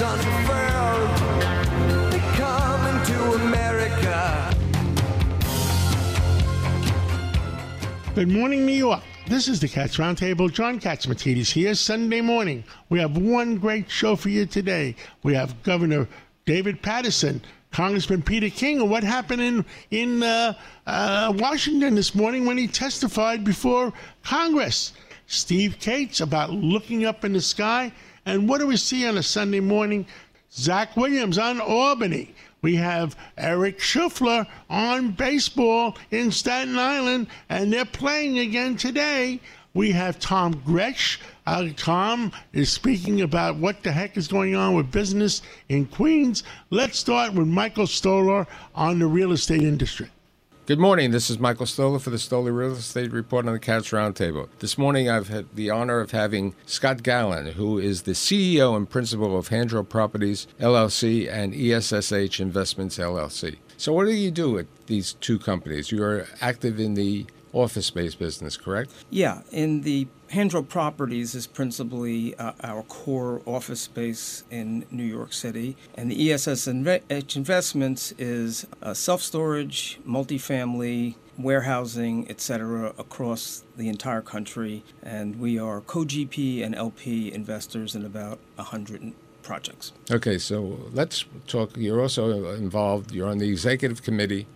unfurled, they come to America. Good morning, New York. This is the Cats Roundtable. John Catsimatidis here. Sunday morning. We have one great show for you today. We have Governor David Paterson, Congressman Peter King, and what happened in in uh, uh, Washington this morning when he testified before Congress. Steve Kates about looking up in the sky, and what do we see on a Sunday morning? Zach Williams on Albany. We have Eric Schufler on baseball in Staten Island, and they're playing again today. We have Tom Grech. Uh, Tom is speaking about what the heck is going on with business in Queens. Let's start with Michael Stoler on the real estate industry. Good morning. This is Michael Stoler for the Stoler Real Estate Report on the Cats Roundtable. This morning I've had the honor of having Scott Galin, who is the CEO and principal of Handel Properties LLC and ESSH Investments LLC. So, what do you do at these two companies? You're active in the office space business, correct? Yeah, in the Handel Properties is principally uh, our core office space in New York City, and the ESS Inve- Investments is uh, self storage, multifamily, warehousing, etc., across the entire country. And we are co GP and LP investors in about 100 projects. Okay, so let's talk. You're also involved, you're on the executive committee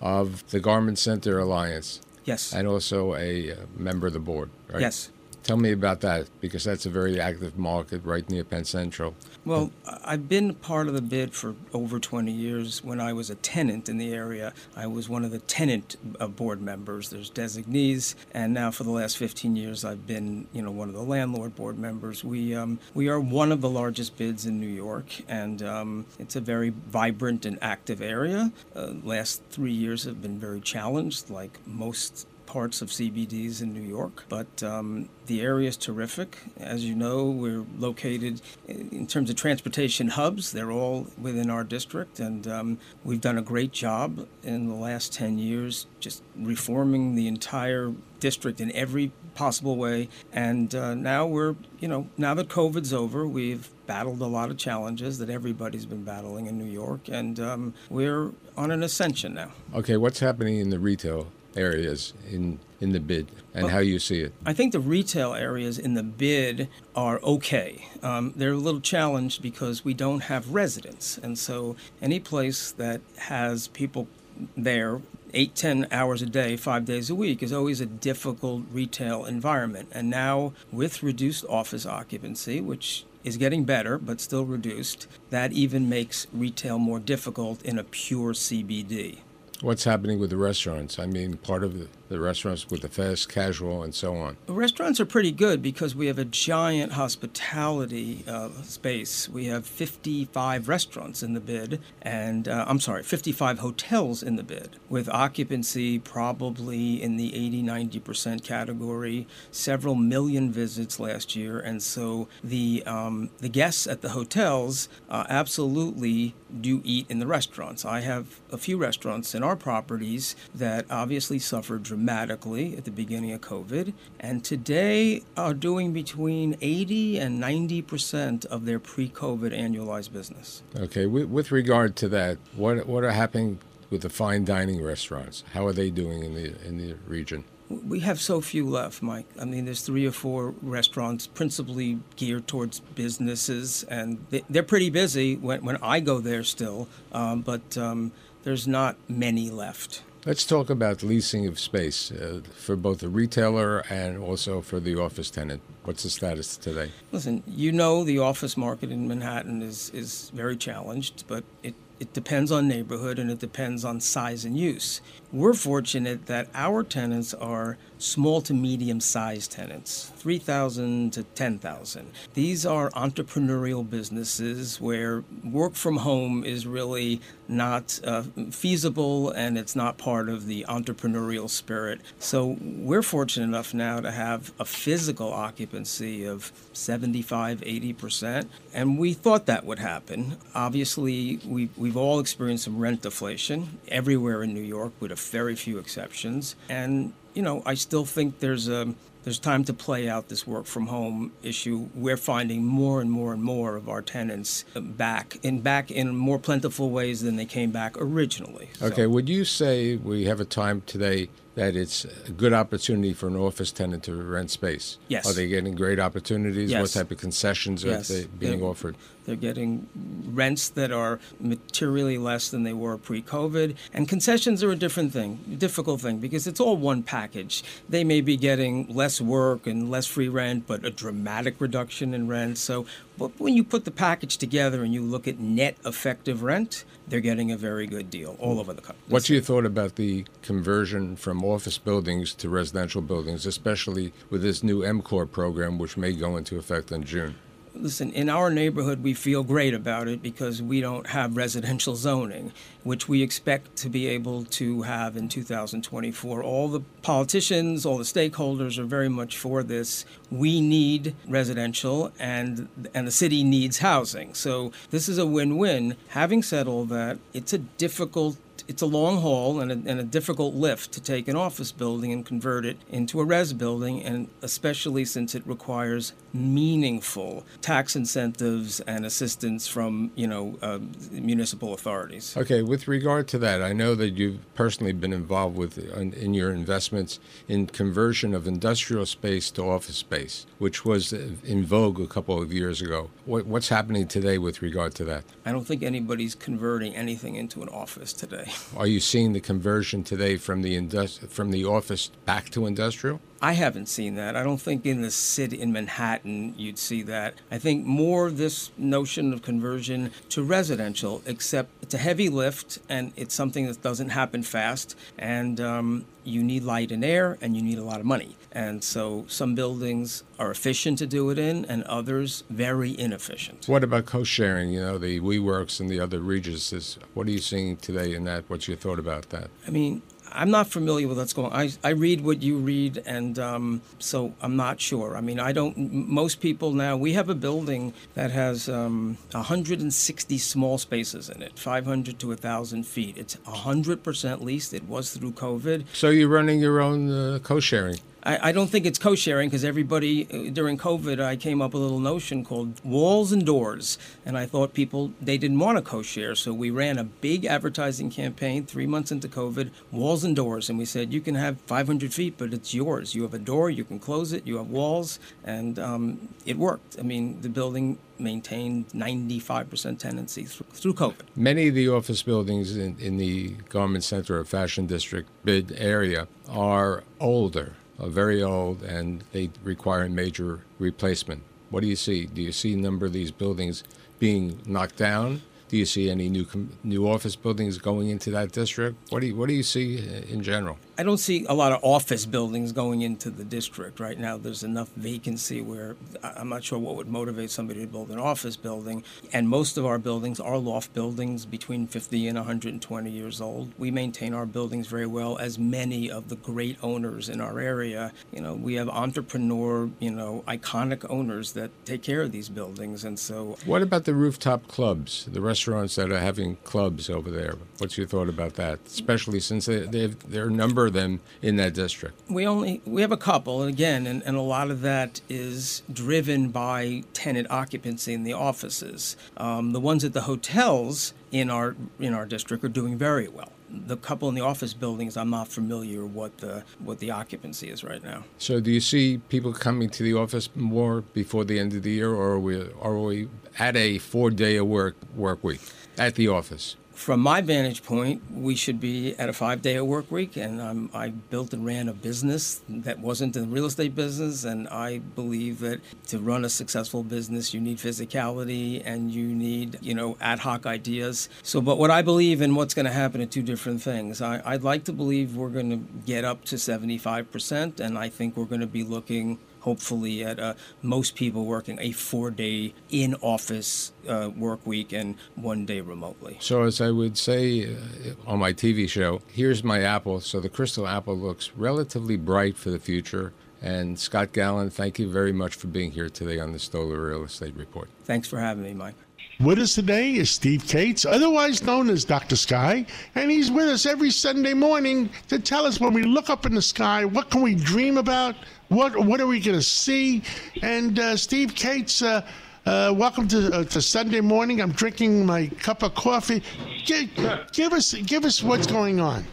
of the Garment Center Alliance Yes. and also a uh, member of the board, right? Yes. Tell me about that because that's a very active market right near Penn Central. Well, I've been part of the bid for over 20 years. When I was a tenant in the area, I was one of the tenant uh, board members. There's designees, and now for the last 15 years, I've been, you know, one of the landlord board members. We um, we are one of the largest bids in New York, and um, it's a very vibrant and active area. Uh, last three years have been very challenged, like most parts of CBDs in New York, but um, the area is terrific. As you know, we're located in terms of transportation hubs. They're all within our district, and um, we've done a great job in the last 10 years just reforming the entire district in every possible way. And uh, now we're, you know, now that COVID's over, we've battled a lot of challenges that everybody's been battling in New York, and um, we're on an ascension now. Okay, what's happening in the retail areas in in the bid and how you see it? I think the retail areas in the bid are okay. Um, they're a little challenged because we don't have residents, and so any place that has people there eight, ten hours a day, five days a week is always a difficult retail environment. And now with reduced office occupancy, which is getting better but still reduced, that even makes retail more difficult in a pure CBD. What's happening with the restaurants? I mean, part of the, the restaurants with the fast casual and so on. Restaurants are pretty good because we have a giant hospitality uh, space. We have 55 restaurants in the bid, and uh, I'm sorry, 55 hotels in the bid, with occupancy probably in the 80 90% category, several million visits last year. And so the, um, the guests at the hotels uh, absolutely do eat in the restaurants. I have a few restaurants in our properties that obviously suffered dramatically at the beginning of COVID, and today are doing between 80 and 90 percent of their pre-COVID annualized business. Okay, with, with regard to that, what what are happening with the fine dining restaurants? How are they doing in the in the region? We have so few left, Mike. I mean, there's three or four restaurants principally geared towards businesses, and they, they're pretty busy when, when I go there still, um, but um, there's not many left. Let's talk about leasing of space uh, for both the retailer and also for the office tenant. What's the status today? Listen, you know the office market in Manhattan is, is very challenged, but it, it depends on neighborhood and it depends on size and use. We're fortunate that our tenants are small to medium sized tenants, 3,000 to 10,000. These are entrepreneurial businesses where work from home is really not uh, feasible and it's not part of the entrepreneurial spirit. So we're fortunate enough now to have a physical occupancy of 75, 80%. And we thought that would happen. Obviously, we, we've all experienced some rent deflation everywhere in New York, with a very few exceptions. And you know, I still think there's a there's time to play out this work from home issue. We're finding more and more and more of our tenants back in back in more plentiful ways than they came back originally. So- Okay, would you say we have a time today that it's a good opportunity for an office tenant to rent space? Yes. Are they getting great opportunities? Yes. What type of concessions Yes. are they being They're- offered? They're getting rents that are materially less than they were pre-COVID, and concessions are a different thing, difficult thing because it's all one package. They may be getting less work and less free rent, but a dramatic reduction in rent. So, but when you put the package together and you look at net effective rent, they're getting a very good deal all over the country. What's your thought about the conversion from office buildings to residential buildings, especially with this new MCOR program, which may go into effect in June? Listen, in our neighborhood, we feel great about it because we don't have residential zoning, which we expect to be able to have in 2024. All the politicians, all the stakeholders are very much for this. We need residential, and and the city needs housing. So this is a win-win. Having said all that, it's a difficult it's a long haul and a, and a difficult lift to take an office building and convert it into a res building, and especially since it requires meaningful tax incentives and assistance from you know uh, municipal authorities. Okay, with regard to that, I know that you've personally been involved with in, in your investments in conversion of industrial space to office space, which was in vogue a couple of years ago. What, what's happening today with regard to that? I don't think anybody's converting anything into an office today. Are you seeing the conversion today from the indus- from the office back to industrial? I haven't seen that. I don't think in the city, in Manhattan, you'd see that. I think more this notion of conversion to residential, except it's a heavy lift and it's something that doesn't happen fast. And um, you need light and air and you need a lot of money. And so some buildings are efficient to do it in and others very inefficient. What about co-sharing? You know, the WeWorks and the other Regises. What are you seeing today in that? What's your thought about that? I mean, I'm not familiar with what's going on. I, I read what you read, and um, so I'm not sure. I mean, I don't. Most people now, we have a building that has um, 160 small spaces in it, 500 to 1,000 feet. It's 100% leased. It was through COVID. So you're running your own uh, co-sharing. I, I don't think it's co-sharing because everybody uh, during COVID, I came up with a little notion called walls and doors, and I thought people they didn't want to co-share, so we ran a big advertising campaign three months into COVID, walls and doors, and we said you can have 500 feet, but it's yours. You have a door, you can close it, you have walls, and um, it worked. I mean, the building maintained 95% tenancy through, COVID. Many of the office buildings in, in the Garment Center or Fashion District bid area are older, very old, and they require a major replacement. What do you see? Do you see a number of these buildings being knocked down? Do you see any new new office buildings going into that district? What do you what do you see uh, in general? I don't see a lot of office buildings going into the district right now. There's enough vacancy where I'm not sure what would motivate somebody to build an office building. And most of our buildings are loft buildings between 50 and 120 years old. We maintain our buildings very well, as many of the great owners in our area. You know, we have entrepreneur, you know, iconic owners that take care of these buildings. And so What about the rooftop clubs, the restaurants that are having clubs over there? What's your thought about that? Especially since they, they are number of them in that district. We only we have a couple, and again, and, and a lot of that is driven by tenant occupancy in the offices. Um, the ones at the hotels in our in our district are doing very well. The couple in the office buildings, I'm not familiar what the what the occupancy is right now. So, do you see people coming to the office more before the end of the year, or are we are we at a four day a work work week at the office? From my vantage point, we should be at a five day work week. And I built and ran a business that wasn't the real estate business. And I believe that to run a successful business, you need physicality and you need, you know, ad hoc ideas. So, but what I believe in what's going to happen are two different things. I, I'd like to believe we're going to get up to 75%. And I think we're going to be looking hopefully at uh, most people working a four day in office uh, work week and one day remotely. So, as I would say uh, on my TV show, here's my apple. So, the crystal apple looks relatively bright for the future. And Scott Galin, thank you very much for being here today on the Stoler Real Estate Report. Thanks for having me, Mike. With us today is Steve Kates, otherwise known as Dr. Sky, and he's with us every Sunday morning to tell us when we look up in the sky, what can we dream about, what what are we going to see? And uh, Steve Kates, uh, uh, welcome to, uh, to Sunday morning. I'm drinking my cup of coffee. Give, give us give us what's going on.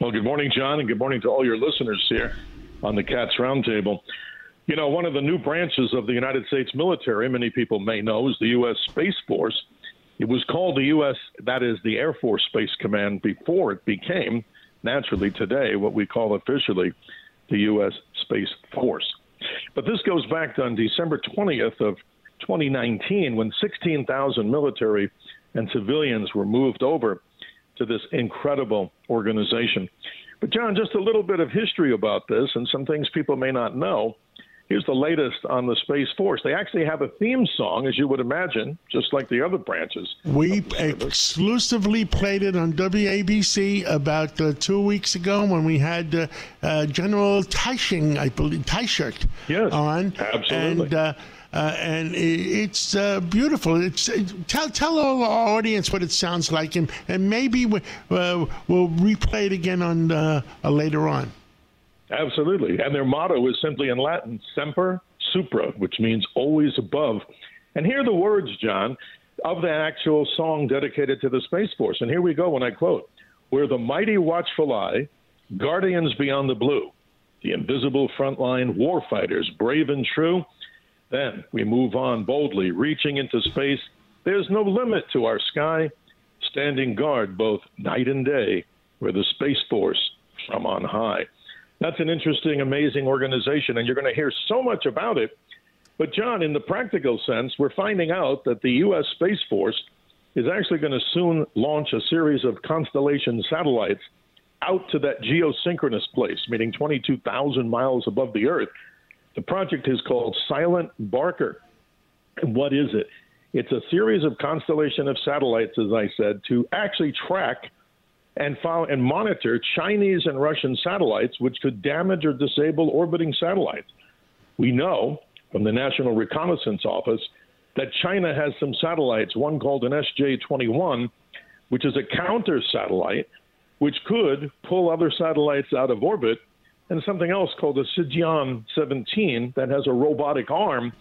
Well, good morning, John, and good morning to all your listeners here on the Cats Roundtable. You know, one of the new branches of the United States military, many people may know, is the U.S. Space Force. It was called the U.S., that is the Air Force Space Command, before it became, naturally today, what we call officially the U.S. Space Force. But this goes back on December 20th of 2019 when 16,000 military and civilians were moved over to this incredible organization. But, John, just a little bit of history about this and some things people may not know. Here's the latest on the Space Force. They actually have a theme song, as you would imagine, just like the other branches. We exclusively played it on WABC about uh, two weeks ago when we had uh, uh, General Teiching, I believe, Teichert yes, on. Absolutely. And, uh, uh, and it's uh, beautiful. It's tell tell our audience what it sounds like, and and maybe we, uh, we'll replay it again on later on. Absolutely. And their motto is simply in Latin, semper supra, which means always above. And here are the words, John, of the actual song dedicated to the Space Force. And here we go when I quote We're the mighty watchful eye, guardians beyond the blue, the invisible frontline warfighters, brave and true. Then we move on boldly, reaching into space. There's no limit to our sky, standing guard both night and day. We're the Space Force from on high that's an interesting, amazing organization, and you're going to hear so much about it. But, John, in the practical sense, we're finding out that the U.S. Space Force is actually going to soon launch a series of constellation satellites out to that geosynchronous place, meaning 22,000 miles above the Earth. The project is called Silent Barker. What is it? It's a series of constellation of satellites, as I said, to actually track and follow and monitor Chinese and Russian satellites, which could damage or disable orbiting satellites. We know from the National Reconnaissance Office that China has some satellites, one called an SJ 21, which is a counter satellite, which could pull other satellites out of orbit, and something else called a Shijian 17 that has a robotic arm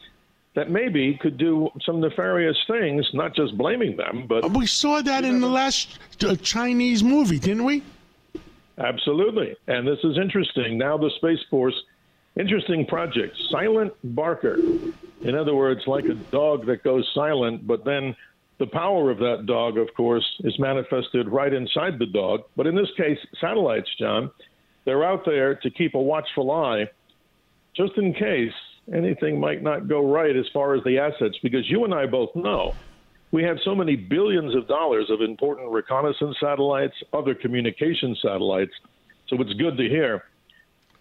that maybe could do some nefarious things, not just blaming them, but. We saw that in the last uh, Chinese movie, didn't we? Absolutely. And this is interesting. Now, the Space Force, interesting project, Silent Barker. In other words, like a dog that goes silent, but then the power of that dog, of course, is manifested right inside the dog. But in this case, satellites, John, they're out there to keep a watchful eye just in case anything might not go right as far as the assets because you and I both know we have so many billions of dollars of important reconnaissance satellites, other communication satellites. So it's good to hear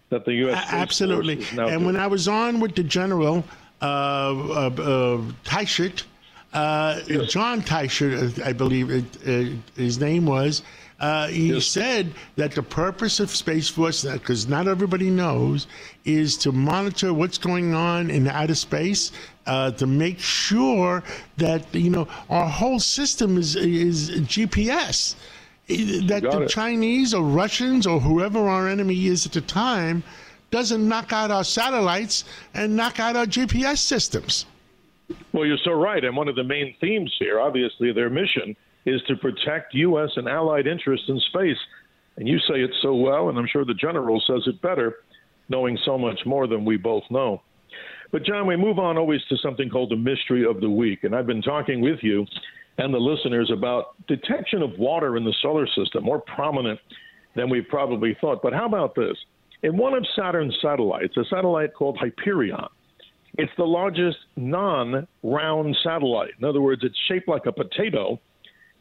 that the U.S. absolutely. and doing. when I was on with the general uh, uh, uh, Teichert, uh, yes. John Teichert, I believe it, uh, his name was. Uh, he yes. said that the purpose of Space Force, because not everybody knows, is to monitor what's going on in outer space, uh, to make sure that you know our whole system is is GPS. That the it. Chinese or Russians or whoever our enemy is at the time doesn't knock out our satellites and knock out our GPS systems. Well, you're so right. And one of the main themes here, obviously, their mission is to protect U.S. and allied interests in space. And you say it so well, and I'm sure the general says it better, knowing so much more than we both know. But, John, we move on always to something called the mystery of the week. And I've been talking with you and the listeners about detection of water in the solar system, more prominent than we probably thought. But how about this? In one of Saturn's satellites, a satellite called Hyperion, it's the largest non round satellite. In other words, it's shaped like a potato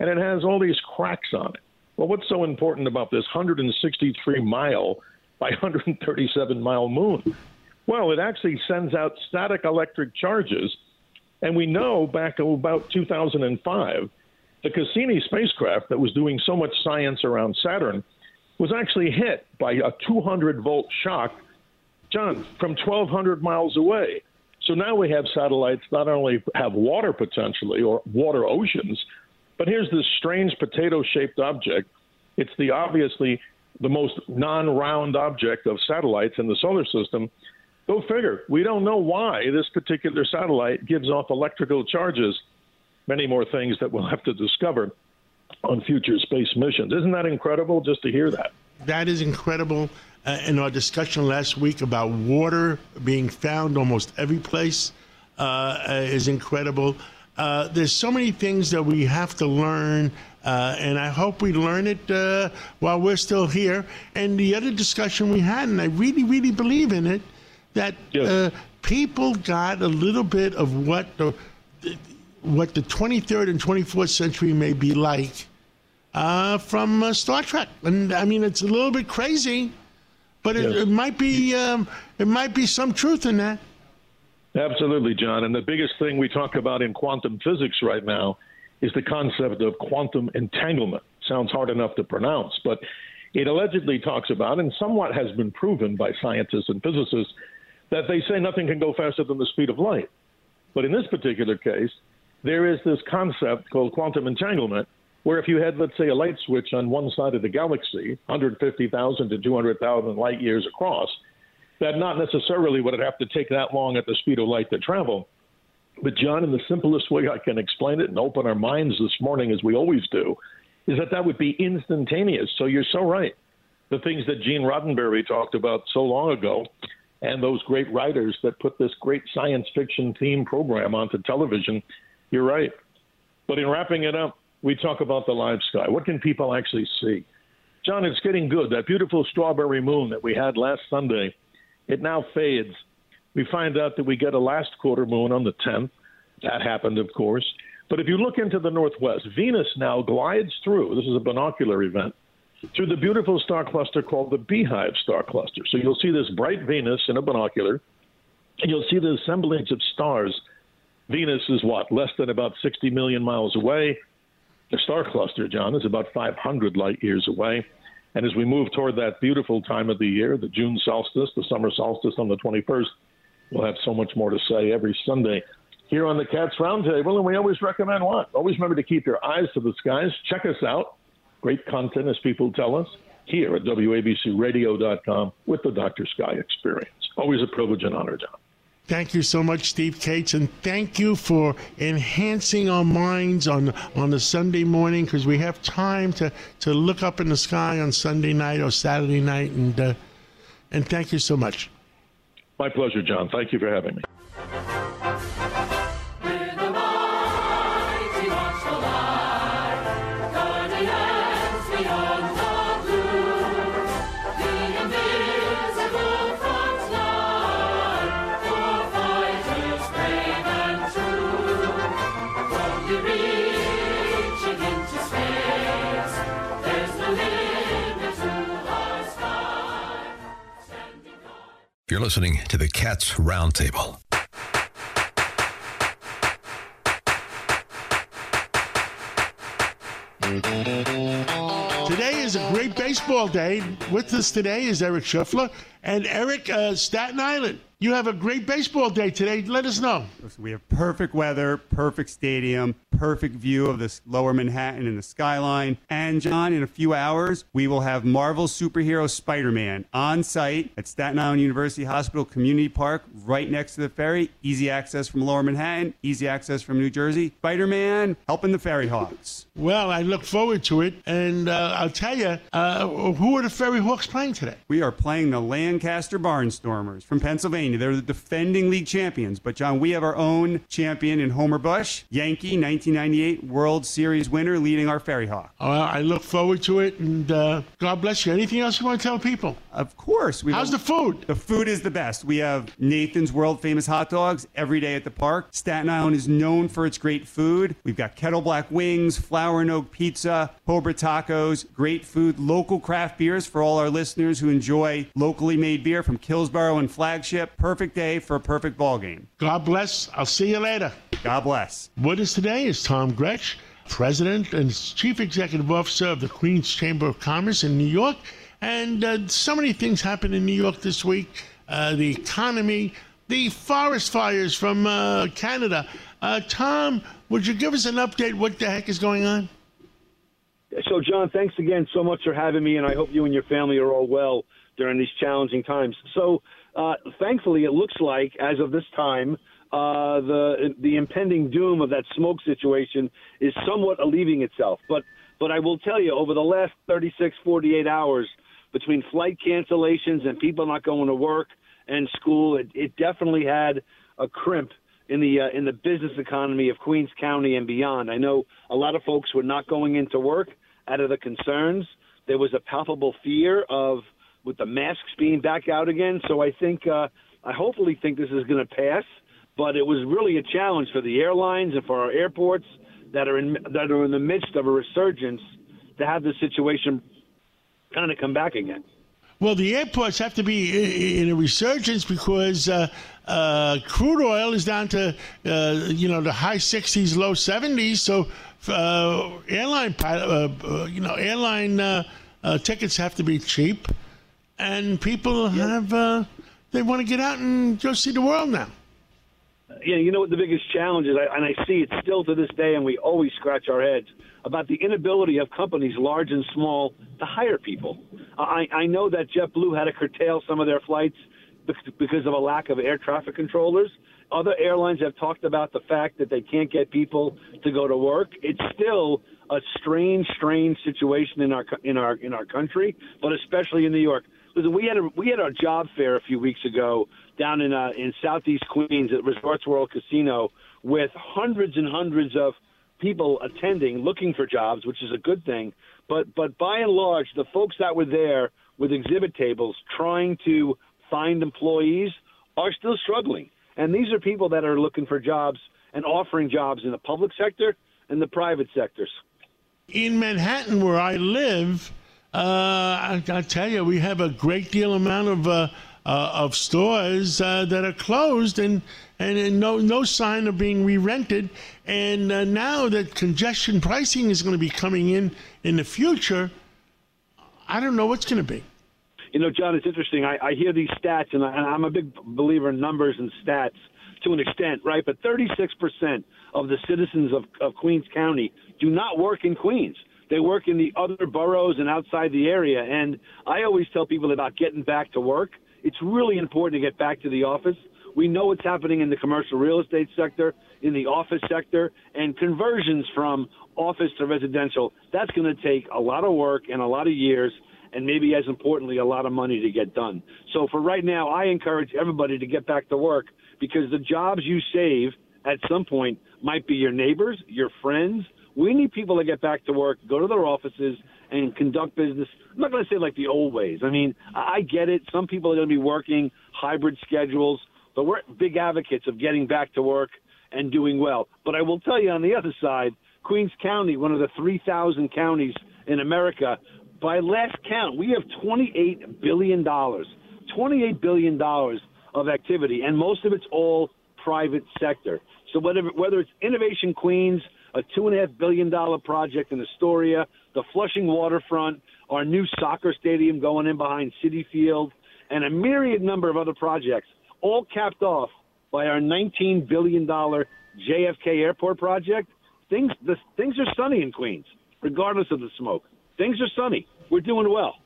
and it has all these cracks on it. Well, what's so important about this 163 mile by 137 mile moon? Well, it actually sends out static electric charges. And we know back about 2005, the Cassini spacecraft that was doing so much science around Saturn was actually hit by a 200 volt shock, John, from 1,200 miles away. So now we have satellites not only have water potentially or water oceans, but here's this strange potato shaped object. It's the obviously the most non round object of satellites in the solar system. Go figure. We don't know why this particular satellite gives off electrical charges. Many more things that we'll have to discover on future space missions. Isn't that incredible just to hear that? That is incredible. Uh, in our discussion last week about water being found almost every place uh, is incredible. Uh, there's so many things that we have to learn, uh, and I hope we learn it uh, while we're still here. And the other discussion we had, and I really, really believe in it, that yes. people got a little bit of what the what the 23rd and 24th century may be like uh, from uh, Star Trek. And I mean, it's a little bit crazy, but it, yes. it might be um, it might be some truth in that. Absolutely, John. And the biggest thing we talk about in quantum physics right now is the concept of quantum entanglement. Sounds hard enough to pronounce, but it allegedly talks about, and somewhat has been proven by scientists and physicists, that they say nothing can go faster than the speed of light. But in this particular case, there is this concept called quantum entanglement, where if you had, let's say, a light switch on one side of the galaxy, 150,000 to 200,000 light years across, that not necessarily would it have to take that long at the speed of light to travel. But, John, in the simplest way I can explain it and open our minds this morning, as we always do, is that that would be instantaneous. So you're so right. The things that Gene Roddenberry talked about so long ago, and those great writers that put this great science fiction theme program onto television, you're right. But in wrapping it up, we talk about the live sky. What can people actually see? John, it's getting good. That beautiful strawberry moon that we had last Sunday, it now fades. We find out that we get a last quarter moon on the 10th. That happened, of course. But if you look into the northwest, Venus now glides through. This is a binocular event through the beautiful star cluster called the Beehive star cluster. So you'll see this bright Venus in a binocular, and you'll see the assemblage of stars. Venus is what? Less than about 60 million miles away. The star cluster, John, is about 500 light years away. And as we move toward that beautiful time of the year, the June solstice, the summer solstice on the 21st, we'll have so much more to say every Sunday here on the Cats Roundtable. And we always recommend what? Always remember to keep your eyes to the skies. Check us out. Great content, as people tell us, here at WABCRadio.com with the Dr. Sky Experience. Always a privilege and honor, John. Thank you so much, Steve Kates, and thank you for enhancing our minds on on a Sunday morning because we have time to, to look up in the sky on Sunday night or Saturday night, and uh, and thank you so much. My pleasure, John. Thank you for having me. Listening to the Cats Roundtable. Today is a great baseball day. With us today is Eric Schuffler and Eric uh, Staten Island. You have a great baseball day today. Let us know. We have perfect weather, perfect stadium, perfect view of this lower Manhattan and the skyline. And John, in a few hours, we will have Marvel superhero Spider Man on site at Staten Island University Hospital Community Park, right next to the ferry. Easy access from lower Manhattan, easy access from New Jersey. Spider Man helping the Ferry Hawks. Well, I look forward to it. And uh, I'll tell you, uh, who are the Ferry Hawks playing today? We are playing the Lancaster Barnstormers from Pennsylvania. They're the defending league champions. But, John, we have our own champion in Homer Bush, Yankee, 1998 World Series winner, leading our Ferry Hawk. Uh, I look forward to it, and uh, God bless you. Anything else you want to tell people? Of course. We How's the food? The food is the best. We have Nathan's world famous hot dogs every day at the park. Staten Island is known for its great food. We've got kettle black wings, flour and oak pizza, Cobra tacos, great food, local craft beers for all our listeners who enjoy locally made beer from Kills Boro and Flagship. Perfect day for a perfect ball game. God bless. I'll see you later. God bless. With us today is Tom Grech, President and Chief Executive Officer of the Queens Chamber of Commerce in New York. And uh, so many things happened in New York this week uh, the economy, the forest fires from uh, Canada. Uh, Tom, would you give us an update? What the heck is going on? So, John, thanks again so much for having me, and I hope you and your family are all well during these challenging times. So, uh, thankfully, it looks like as of this time, uh, the the impending doom of that smoke situation is somewhat alleviating itself. But but I will tell you, over the last 36, 48 hours, between flight cancellations and people not going to work and school, it, it definitely had a crimp in the uh, in the business economy of Queens County and beyond. I know a lot of folks were not going into work out of the concerns. There was a palpable fear of with the masks being back out again. So I think uh, I hopefully think this is going to pass. But it was really a challenge for the airlines and for our airports that are in that are in the midst of a resurgence to have the situation kind of come back again. Well, the airports have to be in a resurgence because uh, uh, crude oil is down to uh, you know the high 60s, low 70s. So uh, airline uh, uh, you know airline tickets have to be cheap, and people have uh, they want to get out and go see the world now uh, yeah, you know what the biggest challenge is, and I see it still to this day, and we always scratch our heads about the inability of companies, large and small, to hire people. I, I know that JetBlue had to curtail some of their flights because of a lack of air traffic controllers. Other airlines have talked about the fact that they can't get people to go to work. It's still a strange, strange situation in our in our in our country, but especially in New York. We had a we had our job fair a few weeks ago down in uh, in Southeast Queens at Resorts World Casino with hundreds and hundreds of people attending, looking for jobs, which is a good thing. But but by and large, the folks that were there with exhibit tables trying to find employees are still struggling. And these are people that are looking for jobs and offering jobs in the public sector and the private sectors. In Manhattan, where I live, uh, I, I, tell you, we have a great deal amount of uh, uh, of stores uh, that are closed and, and, and, no, no sign of being re rented. And uh, now that congestion pricing is going to be coming in in the future, I don't know what's going to be. You know, John, it's interesting. I, I hear these stats, and, I, I'm a big believer in numbers and stats to an extent, right? But 36% of the citizens of, of Queens County do not work in Queens. They work in the other boroughs and outside the area. And I always tell people about getting back to work it's really important to get back to the office. We know what's happening in the commercial real estate sector, in the office sector, and conversions from office to residential. That's going to take a lot of work and a lot of years, and maybe as importantly, a lot of money to get done. So for right now, I encourage everybody to get back to work because the jobs you save at some point might be your neighbors, your friends. We need people to get back to work, go to their offices, and conduct business. I'm not going to say like the old ways. I mean, I get it. Some people are going to be working hybrid schedules, but we're big advocates of getting back to work and doing well. But I will tell you on the other side, Queens County, one of the 3,000 counties in America, by last count, we have $28 billion, $28 billion of activity, and most of it's all private sector. So whether, whether it's Innovation Queens, a $2.5 billion project in Astoria, the Flushing waterfront, our new soccer stadium going in behind Citi Field, and a myriad number of other projects, all capped off by our $19 billion JFK Airport project. Things, the, things are sunny in Queens, regardless of the smoke. Things are sunny. We're doing well.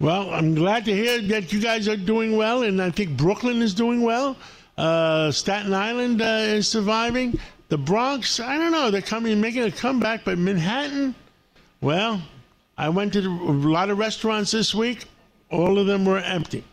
Well, I'm glad to hear that you guys are doing well, and I think Brooklyn is doing well. Uh, Staten Island uh, is surviving. The Bronx, I don't know, they're coming, making a comeback, but Manhattan, well, I went to a lot of restaurants this week. All of them were empty.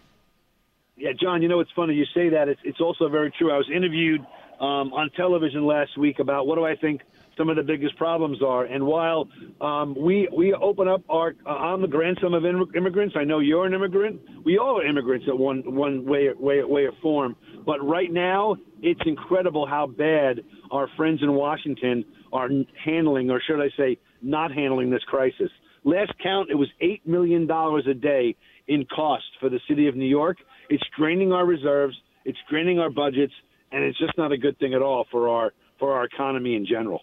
Yeah, John, you know it's funny you say that. It's, it's also very true. I was interviewed um, on television last week about what do I think some of the biggest problems are. And while um, we we open up our, uh, I'm the grandson of immigrants. I know you're an immigrant. We all are immigrants at one one way way way or form. But right now, it's incredible how bad our friends in Washington are handling, or should I say, not handling this crisis. Last count, it was eight million dollars a day in cost for the city of New York. It's draining our reserves. It's draining our budgets, and it's just not a good thing at all for our for our economy in general.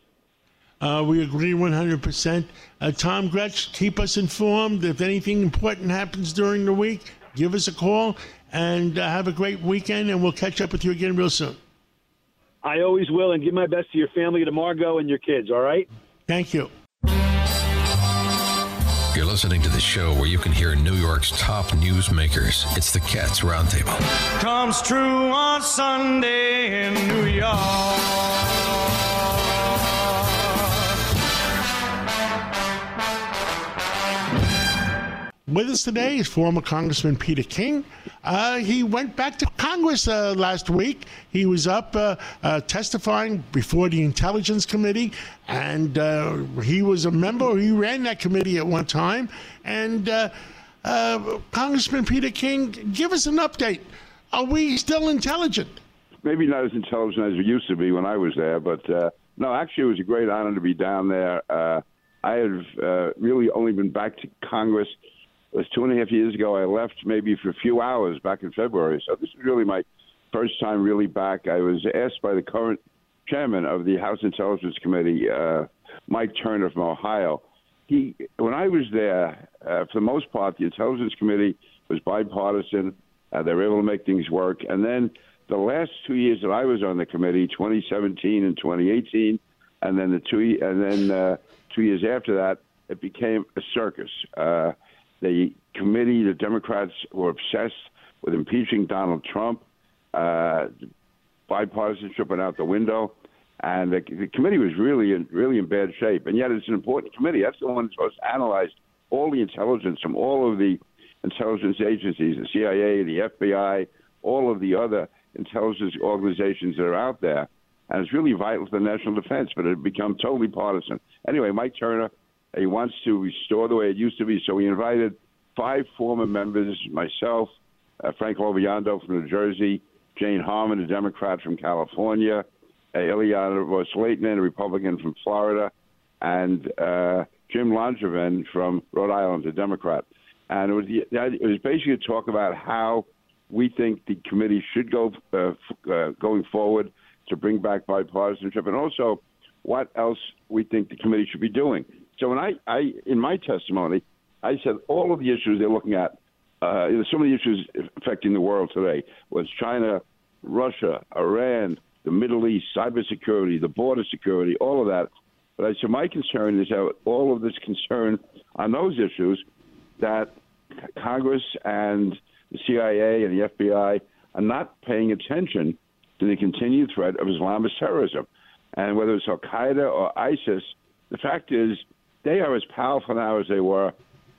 Uh, we agree 100%. Uh, Tom Grech, keep us informed. If anything important happens during the week, give us a call and uh, have a great weekend, and we'll catch up with you again real soon. I always will, and give my best to your family, to Margo, and your kids, all right? Thank you. You're listening to the show where you can hear New York's top newsmakers. It's the Cats Roundtable. Comes true on Sunday in New York. With us today is former Congressman Peter King. Uh, he went back to Congress uh, last week. He was up uh, uh testifying before the Intelligence Committee, and uh, he was a member. He ran that committee at one time. And uh, Congressman Peter King, give us an update. Are we still intelligent? Maybe not as intelligent as we used to be when I was there, but no, actually, it was a great honor to be down there. I have really only been back to Congress it was two and a half years ago. I left maybe for a few hours back in February. So this is really my first time really back. I was asked by the current chairman of the House Intelligence Committee, uh, Mike Turner from Ohio. He, when I was there, uh, for the most part, the Intelligence Committee was bipartisan. Uh, they were able to make things work. And then the last two years that I was on the committee, 2017 and 2018, and then the two, and then uh, two years after that, it became a circus. Uh, the committee, the Democrats were obsessed with impeaching Donald Trump. Uh, bipartisanship went out the window, and the, the committee was really in, really in bad shape. And yet, it's an important committee. That's the one that's supposed to analyze all the intelligence from all of the intelligence agencies, the CIA, the FBI, all of the other intelligence organizations that are out there. And it's really vital to the national defense, but it had become totally partisan. Anyway, Mike Turner he wants to restore the way it used to be. So we invited five former members, myself, uh, Frank LoBiondo from New Jersey, Jane Harman, a Democrat from California, uh, Ileana a Republican from Florida, and uh, Jim Langevin from Rhode Island, a Democrat. And it was, it was basically a talk about how we think the committee should go uh, uh, going forward to bring back bipartisanship, and also what else we think the committee should be doing. So when I, I in my testimony, I said all of the issues they're looking at, uh, some of the issues affecting the world today was China, Russia, Iran, the Middle East, cybersecurity, the border security, all of that. But I said my concern is that all of this concern on those issues that Congress and the CIA and the FBI are not paying attention to the continued threat of Islamist terrorism. And whether it's Al Qaeda or ISIS, the fact is they are as powerful now as they were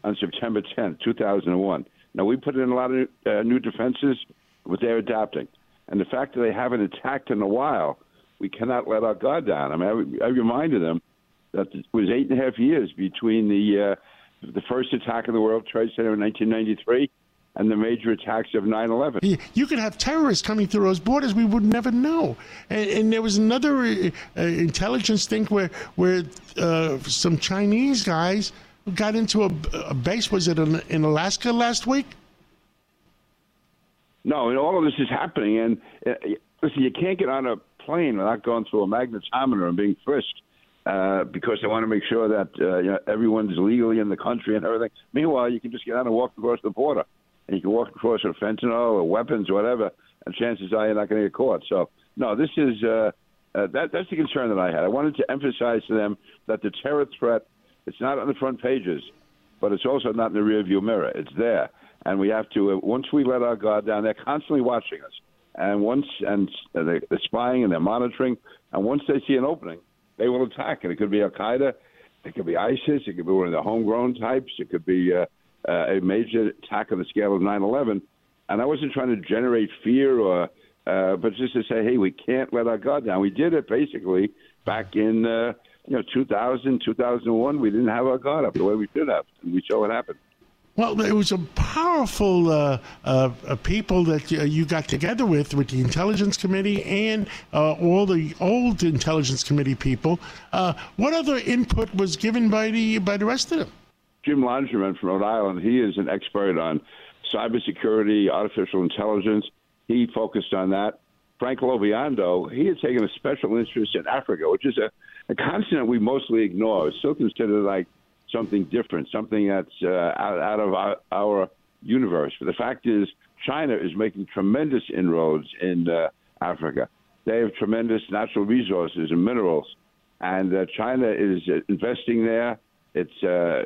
on September 10th, 2001. Now, we put in a lot of uh, new defenses, but they're adapting. And the fact that they haven't attacked in a while, we cannot let our guard down. I mean, I, I reminded them that it was eight and a half years between the uh, the first attack of the World Trade Center in 1993 and the major attacks of 9/11. You could have terrorists coming through those borders we would never know. And, and there was another uh, uh, intelligence thing where where uh, some Chinese guys got into a, a base. Was it in, in, Alaska last week? No, and all of this is happening. And uh, listen, you can't get on a plane without going through a magnetometer and being frisked. Uh, because they want to make sure that uh, you know, everyone's legally in the country and everything. Meanwhile, you can just get out and walk across the border and you can walk across with fentanyl or weapons or whatever, and chances are you're not going to get caught. So, no, this is uh, uh, that. That's the concern that I had. I wanted to emphasize to them that the terror threat it's not on the front pages, but it's also not in the rearview mirror. It's there, and we have to. Uh, once we let our guard down, they're constantly watching us, and once and uh, they're, spying and they're monitoring, and once they see an opening, they will attack. And it could be Al Qaeda, it could be ISIS, it could be one of the homegrown types, it could be. Uh, uh, a major attack on the scale of 9/11, uh, And I wasn't trying to generate fear or, uh, but just to say, hey, we can't let our guard down. We did it basically back in, uh, you know, 2000, 2001. We didn't have our guard up the way we should have, and we saw what happened. Well, it was a powerful uh, uh, uh people that uh, you got together with, with the Intelligence Committee and uh, all the old Intelligence Committee people. What other input was given by the by the rest of them? Jim Langevin from Rhode Island. He is an expert on cybersecurity, artificial intelligence. He focused on that. Frank LoBiondo, he had taken a special interest in Africa, which is a, a continent we mostly ignore. It's still considered like something different, something that's uh, out, out of our, our universe. But the fact is, China is making tremendous inroads in uh, Africa. They have tremendous natural resources and minerals, and uh, China is uh, investing there. It's uh,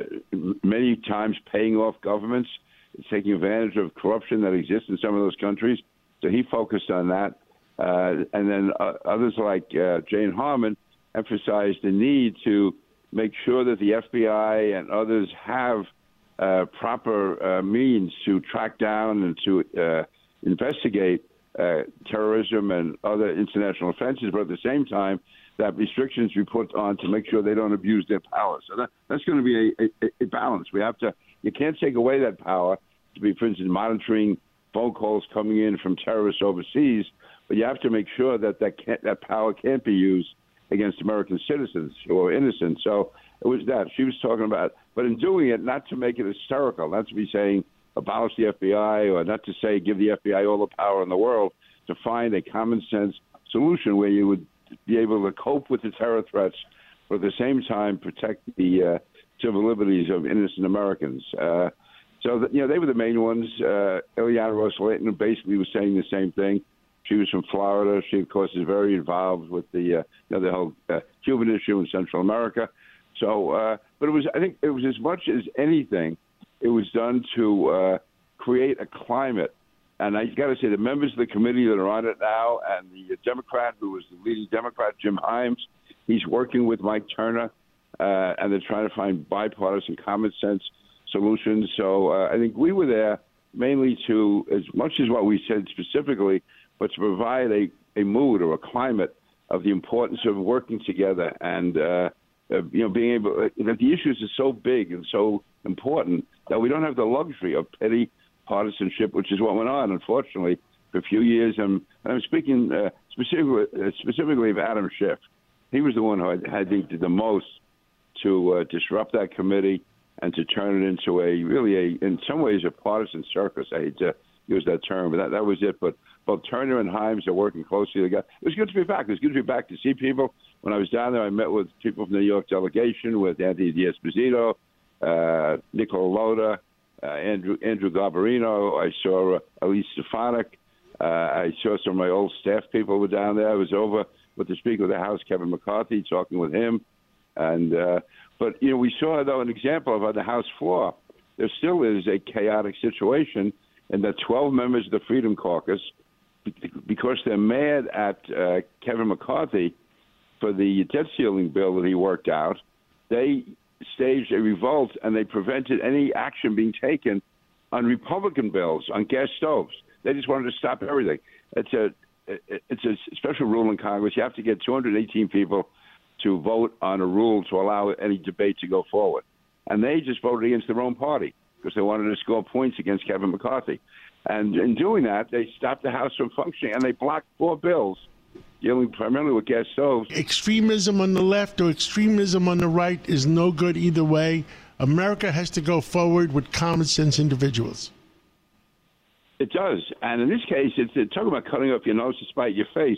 many times paying off governments. It's taking advantage of corruption that exists in some of those countries. So he focused on that. Uh, and then uh, others like uh, Jane Harman emphasized the need to make sure that the FBI and others have uh, proper uh, means to track down and to uh, investigate terrorism and other international offenses, but at the same time, that restrictions be put on to make sure they don't abuse their power. So that, that's going to be a, a, a balance. We have to. You can't take away that power to be, for instance, monitoring phone calls coming in from terrorists overseas, but you have to make sure that that, can't, that power can't be used against American citizens who are innocent. So it was that she was talking about, but in doing it, not to make it hysterical, not to be saying abolish the FBI or not to say give the FBI all the power in the world, to find a common sense solution where you would be able to cope with the terror threats, but at the same time protect the uh, civil liberties of innocent Americans. Uh, so that, you know they were the main ones. Uh, Ileana Ros-Lehtinen basically was saying the same thing. She was from Florida. She, of course, is very involved with the uh, you know the whole uh, Cuban issue in Central America. So, uh, but it was I think it was as much as anything, it was done to create a climate. And I got to say, the members of the committee that are on it now, and the Democrat who was the leading Democrat, Jim Himes, he's working with Mike Turner, uh, and they're trying to find bipartisan, common sense solutions. So uh, I think we were there mainly to, as much as what we said specifically, but to provide a, a mood or a climate of the importance of working together and uh, uh, you know being able uh, that the issues are so big and so important that we don't have the luxury of petty partisanship, which is what went on, unfortunately, for a few years. And, and I'm speaking uh, specifically uh, specifically of Adam Schiff. He was the one who I, think did the most to uh, disrupt that committee and to turn it into a really a in some ways a partisan circus. I hate to use that term, but that, that was it. But both Turner and Himes are working closely together. It was good to be back. It was good to be back to see people. When I was down there, I met with people from the New York delegation, with Anthony D'Esposito, uh, Nick LaLota, uh, Andrew Andrew Garbarino. I saw uh, Elise Stefanik. Uh, I saw some of my old staff people were down there. I was over with the Speaker of the House, Kevin McCarthy, talking with him. And uh, but you know, we saw though an example of on the House floor. There still is a chaotic situation, and that 12 members of the Freedom Caucus, because they're mad at uh, Kevin McCarthy for the debt ceiling bill that he worked out, they staged a revolt and they prevented any action being taken on Republican bills on gas stoves. They just wanted to stop everything. It's a it's a special rule in Congress. You have to get 218 people to vote on a rule to allow any debate to go forward. And they just voted against their own party because they wanted to score points against Kevin McCarthy. And in doing that, they stopped the House from functioning and they blocked four bills dealing primarily with gas stoves. Extremism on the left or extremism on the right is no good either way. America has to go forward with common sense individuals. It does. And in this case, it's, it's talking about cutting off your nose to spite your face.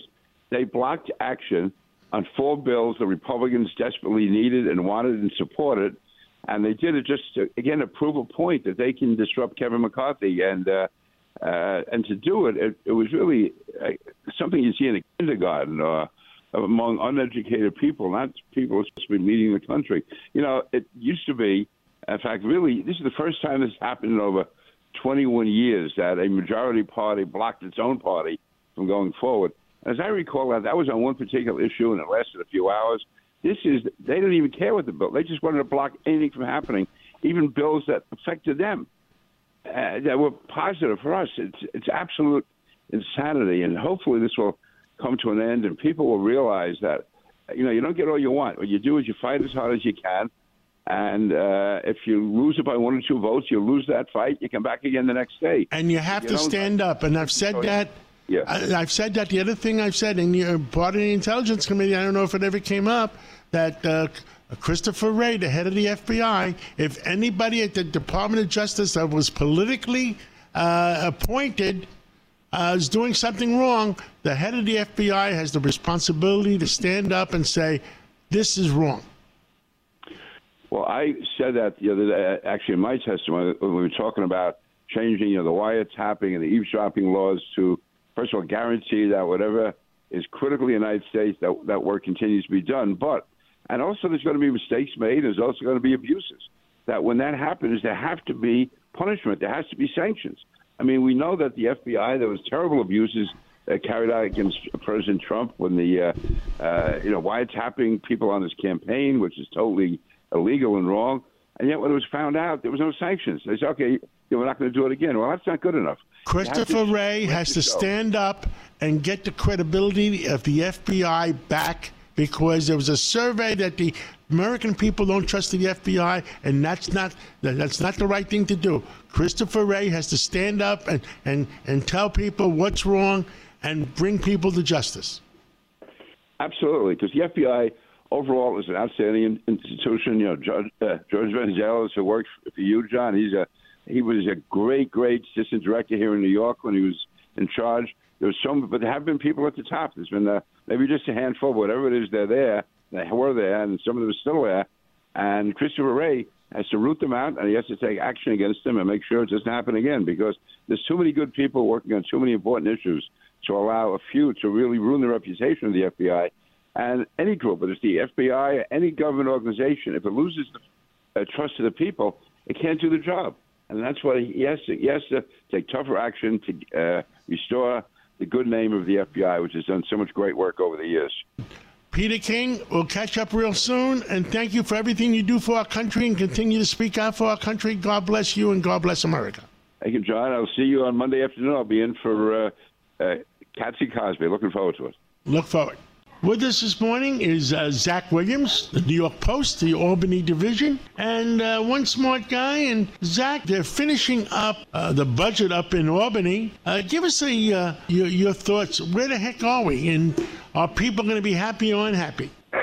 They blocked action on four bills the Republicans desperately needed and wanted and supported. And they did it just to, again to prove a point that they can disrupt Kevin McCarthy, and uh, uh, and to do it, it, it was really uh, something you see in a kindergarten or among uneducated people, not people supposed to be leading the country. You know, it used to be, in fact, really, this is the first time this happened in over 21 years that a majority party blocked its own party from going forward. As I recall, that that was on one particular issue, and it lasted a few hours. This is they didn't even care what the bill; they just wanted to block anything from happening, even bills that affected them. Uh, that were positive for us. It's it's absolute insanity, and hopefully this will come to an end, and people will realize that you know you don't get all you want. What you do is you fight as hard as you can, and uh, if you lose it by one or two votes, you lose that fight. You come back again the next day, and you have you to stand up. And I've said Oh, that. Yeah. I, I've said that. The other thing I've said, and you're part of the Intelligence Committee, I don't know if it ever came up, that uh, Christopher Wray, the head of the FBI, if anybody at the Department of Justice that was politically uh, appointed uh, is doing something wrong, the head of the FBI has the responsibility to stand up and say, this is wrong. Well, I said that the other day, actually in my testimony, when we were talking about changing, you know, the wiretapping and the eavesdropping laws to, first of all, guarantee that whatever is critical in the United States, that that work continues to be done. But, and also there's going to be mistakes made. There's also going to be abuses. That when that happens, there have to be punishment. There has to be sanctions. I mean, we know that the FBI, there was terrible abuses uh, carried out against President Trump when the, uh, uh, you know, wiretapping people on his campaign, which is totally illegal and wrong. And yet, when it was found out, there was no sanctions. They said, "Okay, we're not going to do it again." Well, that's not good enough. Have to Christopher Wray has to stand up and get the credibility of the FBI back because there was a survey that the American people don't trust the FBI, and that's not that's not the right thing to do. Christopher Wray has to stand up and, and, and tell people what's wrong and bring people to justice. Absolutely, because the FBI overall is an outstanding institution. You know, uh, George Venizelos, who works for you, John, he's a he was a great, great assistant director here in New York when he was in charge. There was some, but there have been people at the top. There's been uh, maybe just a handful, whatever it is, they're there. They were there, and some of them are still there. And Christopher Wray has to root them out, and he has to take action against them and make sure it doesn't happen again. Because there's too many good people working on too many important issues to allow a few to really ruin the reputation of the FBI. And any group, whether it's the FBI or any government organization, if it loses the uh, trust of the people, it can't do the job. And that's why he has to, he has to take tougher action to uh, restore the good name of the FBI, which has done so much great work over the years. Peter King, we'll catch up real soon, and thank you for everything you do for our country and continue to speak out for our country. God bless you and God bless America. Thank you, John. I'll see you on Monday afternoon. I'll be in for uh, uh, Patsy Cosby. Looking forward to it. Look forward. With us this morning is uh, Zach Williams, the New York Post, the Albany division, and uh, one smart guy. And Zach, they're finishing up uh, the budget up in Albany. Uh, give us a uh, your, your thoughts. Where the heck are we? And are people going to be happy or unhappy?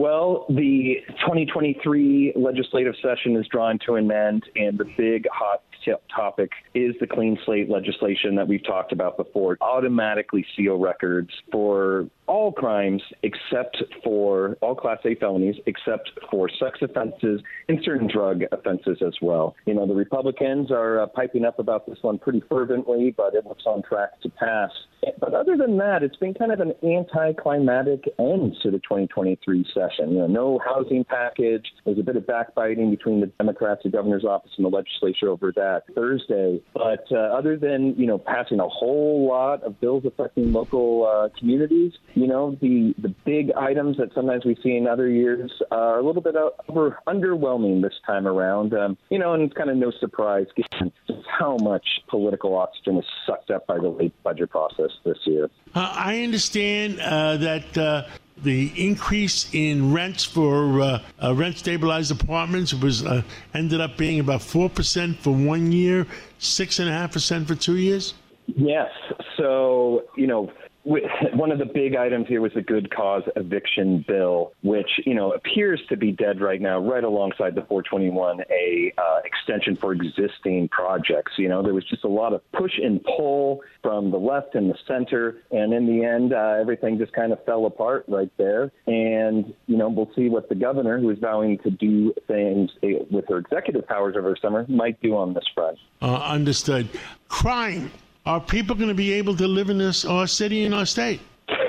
Well, the 2023 legislative session is drawing to an end, and the big hot t- topic is the clean slate legislation that we've talked about before. Automatically seal records for all crimes except for all Class A felonies, except for sex offenses and certain drug offenses as well. You know, the Republicans are uh, piping up about this one pretty fervently, but it looks on track to pass. But other than that, it's been kind of an anticlimactic end to the 2023 session. You know, no housing package. There's a bit of backbiting between the Democrats, the governor's office, and the legislature over that Thursday. But uh, other than you know passing a whole lot of bills affecting local uh, communities, you know the the big items that sometimes we see in other years are a little bit over underwhelming this time around. Um, you know, and it's kind of no surprise given how much political oxygen was sucked up by the late budget process this year. Uh, I understand uh, that uh, the increase in rents for uh, uh, rent stabilized apartments was uh, ended up being about four percent for one year, six and a half percent for two years. Yes. So, you know, one of the big items here was the good cause eviction bill, which, you know, appears to be dead right now, right alongside the 421A uh, extension for existing projects. You know, there was just a lot of push and pull from the left and the center. And in the end, uh, everything just kind of fell apart right there. And, you know, we'll see what the governor, who is vowing to do things eh, with her executive powers over summer, might do on this front. Uh, understood. Crime. Are people going to be able to live in this our city and our state?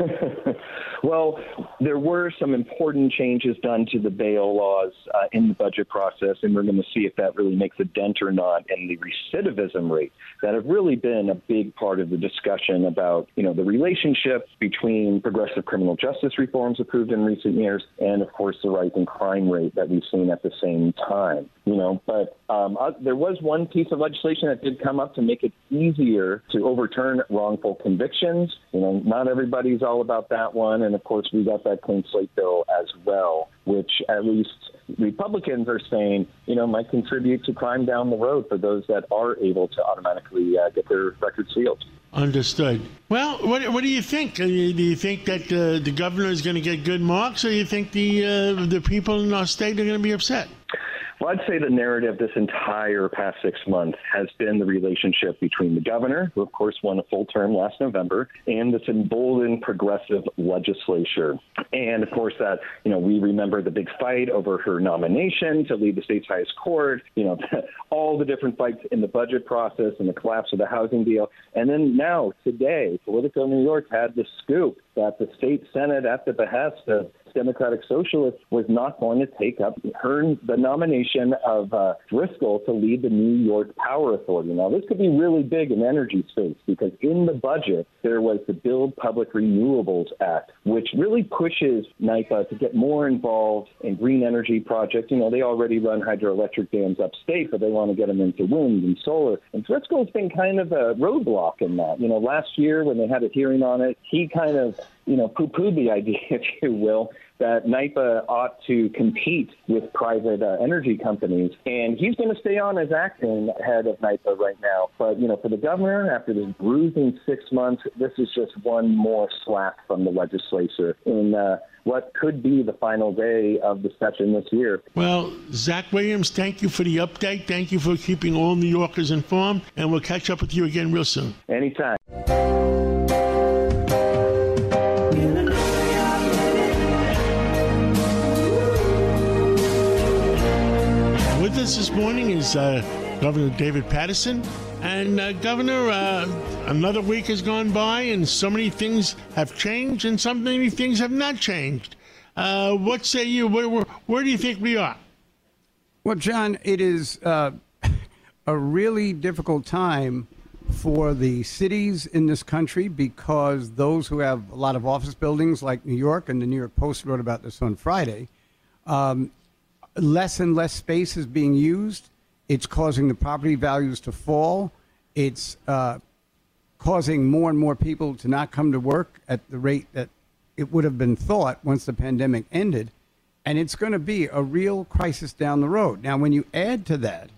Well, there were some important changes done to the bail laws uh, in the budget process, and we're going to see if that really makes a dent or not in the recidivism rate that have really been a big part of the discussion about, you know, the relationship between progressive criminal justice reforms approved in recent years and, of course, the rising crime rate that we've seen at the same time. You know, but um, uh, there was one piece of legislation that did come up to make it easier to overturn wrongful convictions. You know, not everybody's all about that one, and of course, we got that clean slate bill as well, which at least Republicans are saying, you know, might contribute to crime down the road for those that are able to automatically uh, get their record sealed. Understood. Well, what, what do you think? Do you think that uh, the governor is going to get good marks, or do you think the uh, the people in our state are going to be upset? Well, I'd say the narrative this entire past six months has been the relationship between the governor, who of course won a full term last November, and this emboldened progressive legislature. And of course, that, you know, we remember the big fight over her nomination to lead the state's highest court, you know, all the different fights in the budget process and the collapse of the housing deal. And then now, today, Politico New York had the scoop that the state Senate, at the behest of Democratic Socialist was not going to take up her the nomination of uh, Driscoll to lead the New York Power Authority. Now, this could be really big in energy space because in the budget there was the Build Public Renewables Act, which really pushes NYPA to get more involved in green energy projects. You know, they already run hydroelectric dams upstate, but they want to get them into wind and solar. And Driscoll's been kind of a roadblock in that. You know, last year when they had a hearing on it, he kind of you know, poo-pooed the idea, if you will, that NYPA ought to compete with private uh, energy companies. And he's going to stay on as acting head of NYPA right now. But, you know, for the governor, after this bruising six months, this is just one more slap from the legislature in uh, what could be the final day of the session this year. Well, Zach Williams, thank you for the update. Thank you for keeping all New Yorkers informed. And we'll catch up with you again real soon. Anytime. Us this morning is uh, Governor David Paterson. And, uh, Governor, uh, another week has gone by, and so many things have changed, and so many things have not changed. Uh, what say you? Where, where, where, do you think we are? Well, John, it is uh, a really difficult time for the cities in this country because those who have a lot of office buildings, like New York, and the New York Post wrote about this on Friday, um, less and less space is being used. It's causing the property values to fall. It's uh, causing more and more people to not come to work at the rate that it would have been thought once the pandemic ended. And it's going to be a real crisis down the road. Now, when you add to that,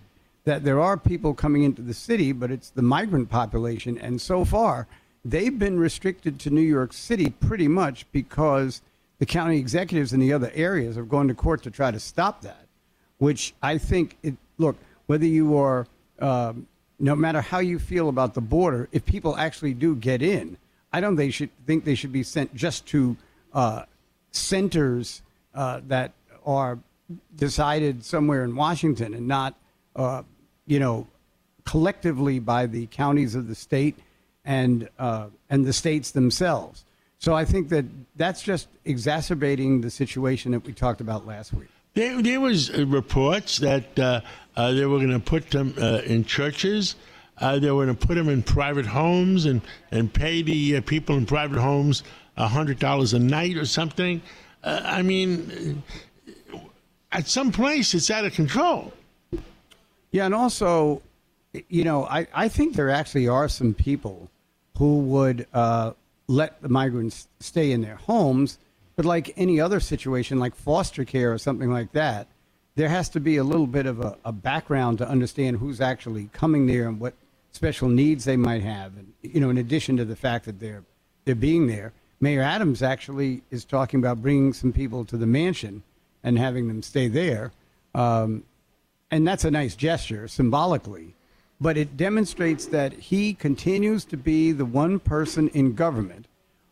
that there are people coming into the city, but it's the migrant population. And so far, they've been restricted to New York City pretty much because the county executives in the other areas have gone to court to try to stop that, which I think, it, look, whether you are, um, no matter how you feel about the border, if people actually do get in, I don't they should think they should be sent just to uh, centers uh, that are decided somewhere in Washington and not, uh, you know, collectively by the counties of the state and uh, and the states themselves. So I think that that's just exacerbating the situation that we talked about last week. There, there was uh, reports that uh, uh, they were going to put them uh, in churches. Uh, they were going to put them in private homes and, and pay the uh, people in private homes $100 a night or something. I mean, at some place, it's out of control. Yeah, and also, you know, I, I think there actually are some people who would let the migrants stay in their homes. But like any other situation, like foster care or something like that, there has to be a little bit of a, a background to understand who's actually coming there and what special needs they might have. And you know, in addition to the fact that they're they're being there, Mayor Adams actually is talking about bringing some people to the mansion and having them stay there. Um, and that's a nice gesture symbolically but it demonstrates that he continues to be the one person in government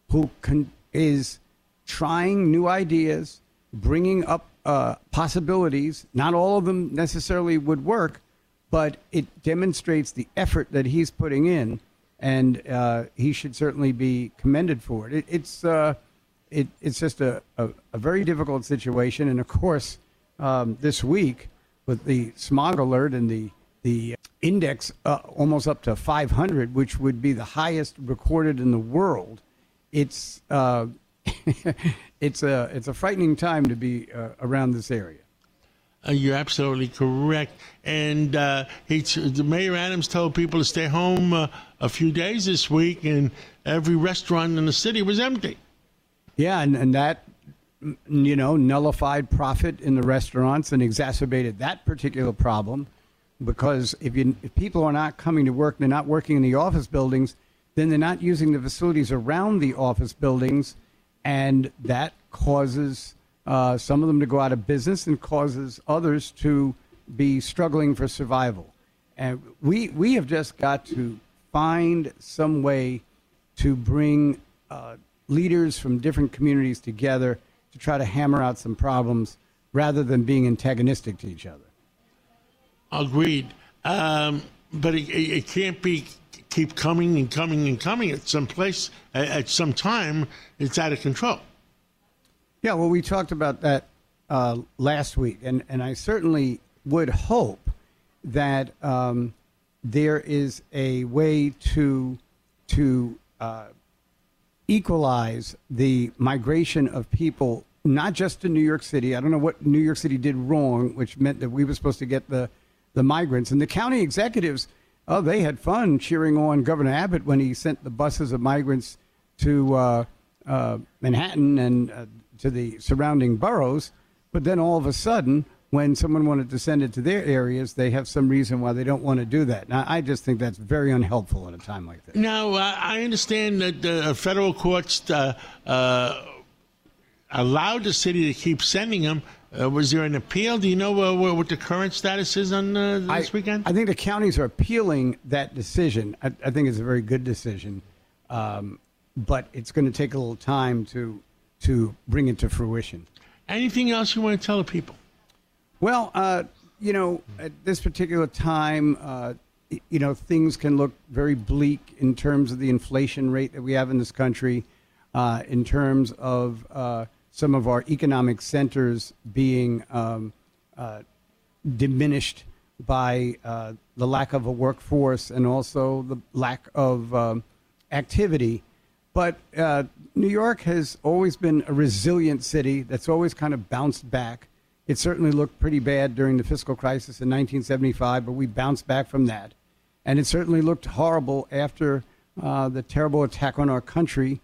who con- is trying new ideas, bringing up uh, possibilities. Not all of them necessarily would work, but it demonstrates the effort that he's putting in, and uh, he should certainly be commended for it. it it's uh, it, it's just a, a, a, very difficult situation. And of course, um, this week with the smog alert and the the index uh, almost up to 500, which would be the highest recorded in the world, it's uh, it's a it's a frightening time to be uh, around this area. Uh, you're absolutely correct. And uh, he, Mayor Adams told people to stay home uh, a few days this week, and every restaurant in the city was empty. Yeah, and, and that, you know, nullified profit in the restaurants and exacerbated that particular problem. Because if, you, if people are not coming to work, they're not working in the office buildings, then they're not using the facilities around the office buildings, and that causes uh, some of them to go out of business and causes others to be struggling for survival. And we, we have just got to find some way to bring uh, leaders from different communities together to try to hammer out some problems rather than being antagonistic to each other. Agreed. Um, but it, it, can't be keep coming and coming and coming at some place at, at some time. It's out of control. Yeah, well, we talked about that uh, last week, and, and I certainly would hope that um, there is a way to to uh, equalize the migration of people, not just to New York City. I don't know what New York City did wrong, which meant that we were supposed to get the the migrants and the county executives. Oh, they had fun cheering on Governor Abbott when he sent the buses of migrants to uh, uh Manhattan and uh, to the surrounding boroughs, but then all of a sudden, when someone wanted to send it to their areas, they have some reason why they don't want to do that. Now, I just think that's very unhelpful at a time like this. Now, uh, I understand that the federal courts uh, uh, allowed the city to keep sending them. Uh, was there an appeal? Do you know uh, what the current status is on uh, this I, weekend? I think the counties are appealing that decision. I, I think it's a very good decision, um, but it's going to take a little time to to bring it to fruition. Anything else you want to tell the people? Well, uh, you know, at this particular time, uh, you know, things can look very bleak in terms of the inflation rate that we have in this country, uh, in terms of uh, some of our economic centers being um, uh, diminished by uh, the lack of a workforce and also the lack of um, activity but uh, New York has always been a resilient city that's always kind of bounced back. It certainly looked pretty bad during the fiscal crisis in 1975, but we bounced back from that. And it certainly looked horrible after uh, the terrible attack on our country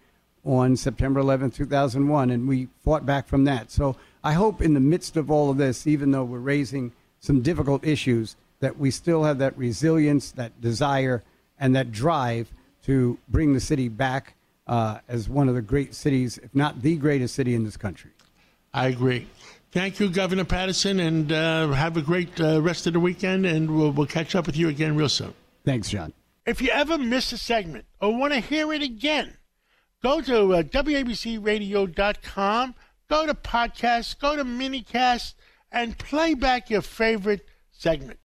on September 11, 2001, and we fought back from that. So I hope in the midst of all of this, even though we're raising some difficult issues, that we still have that resilience, that desire, and that drive to bring the city back uh, as one of the great cities, if not the greatest city in this country. I agree. Thank you, Governor Paterson, and uh, have a great uh, rest of the weekend, and we'll, we'll catch up with you again real soon. Thanks, John. If you ever miss a segment or want to hear it again, go to uh, WABCRadio.com, go to podcasts, go to minicast, and play back your favorite segment.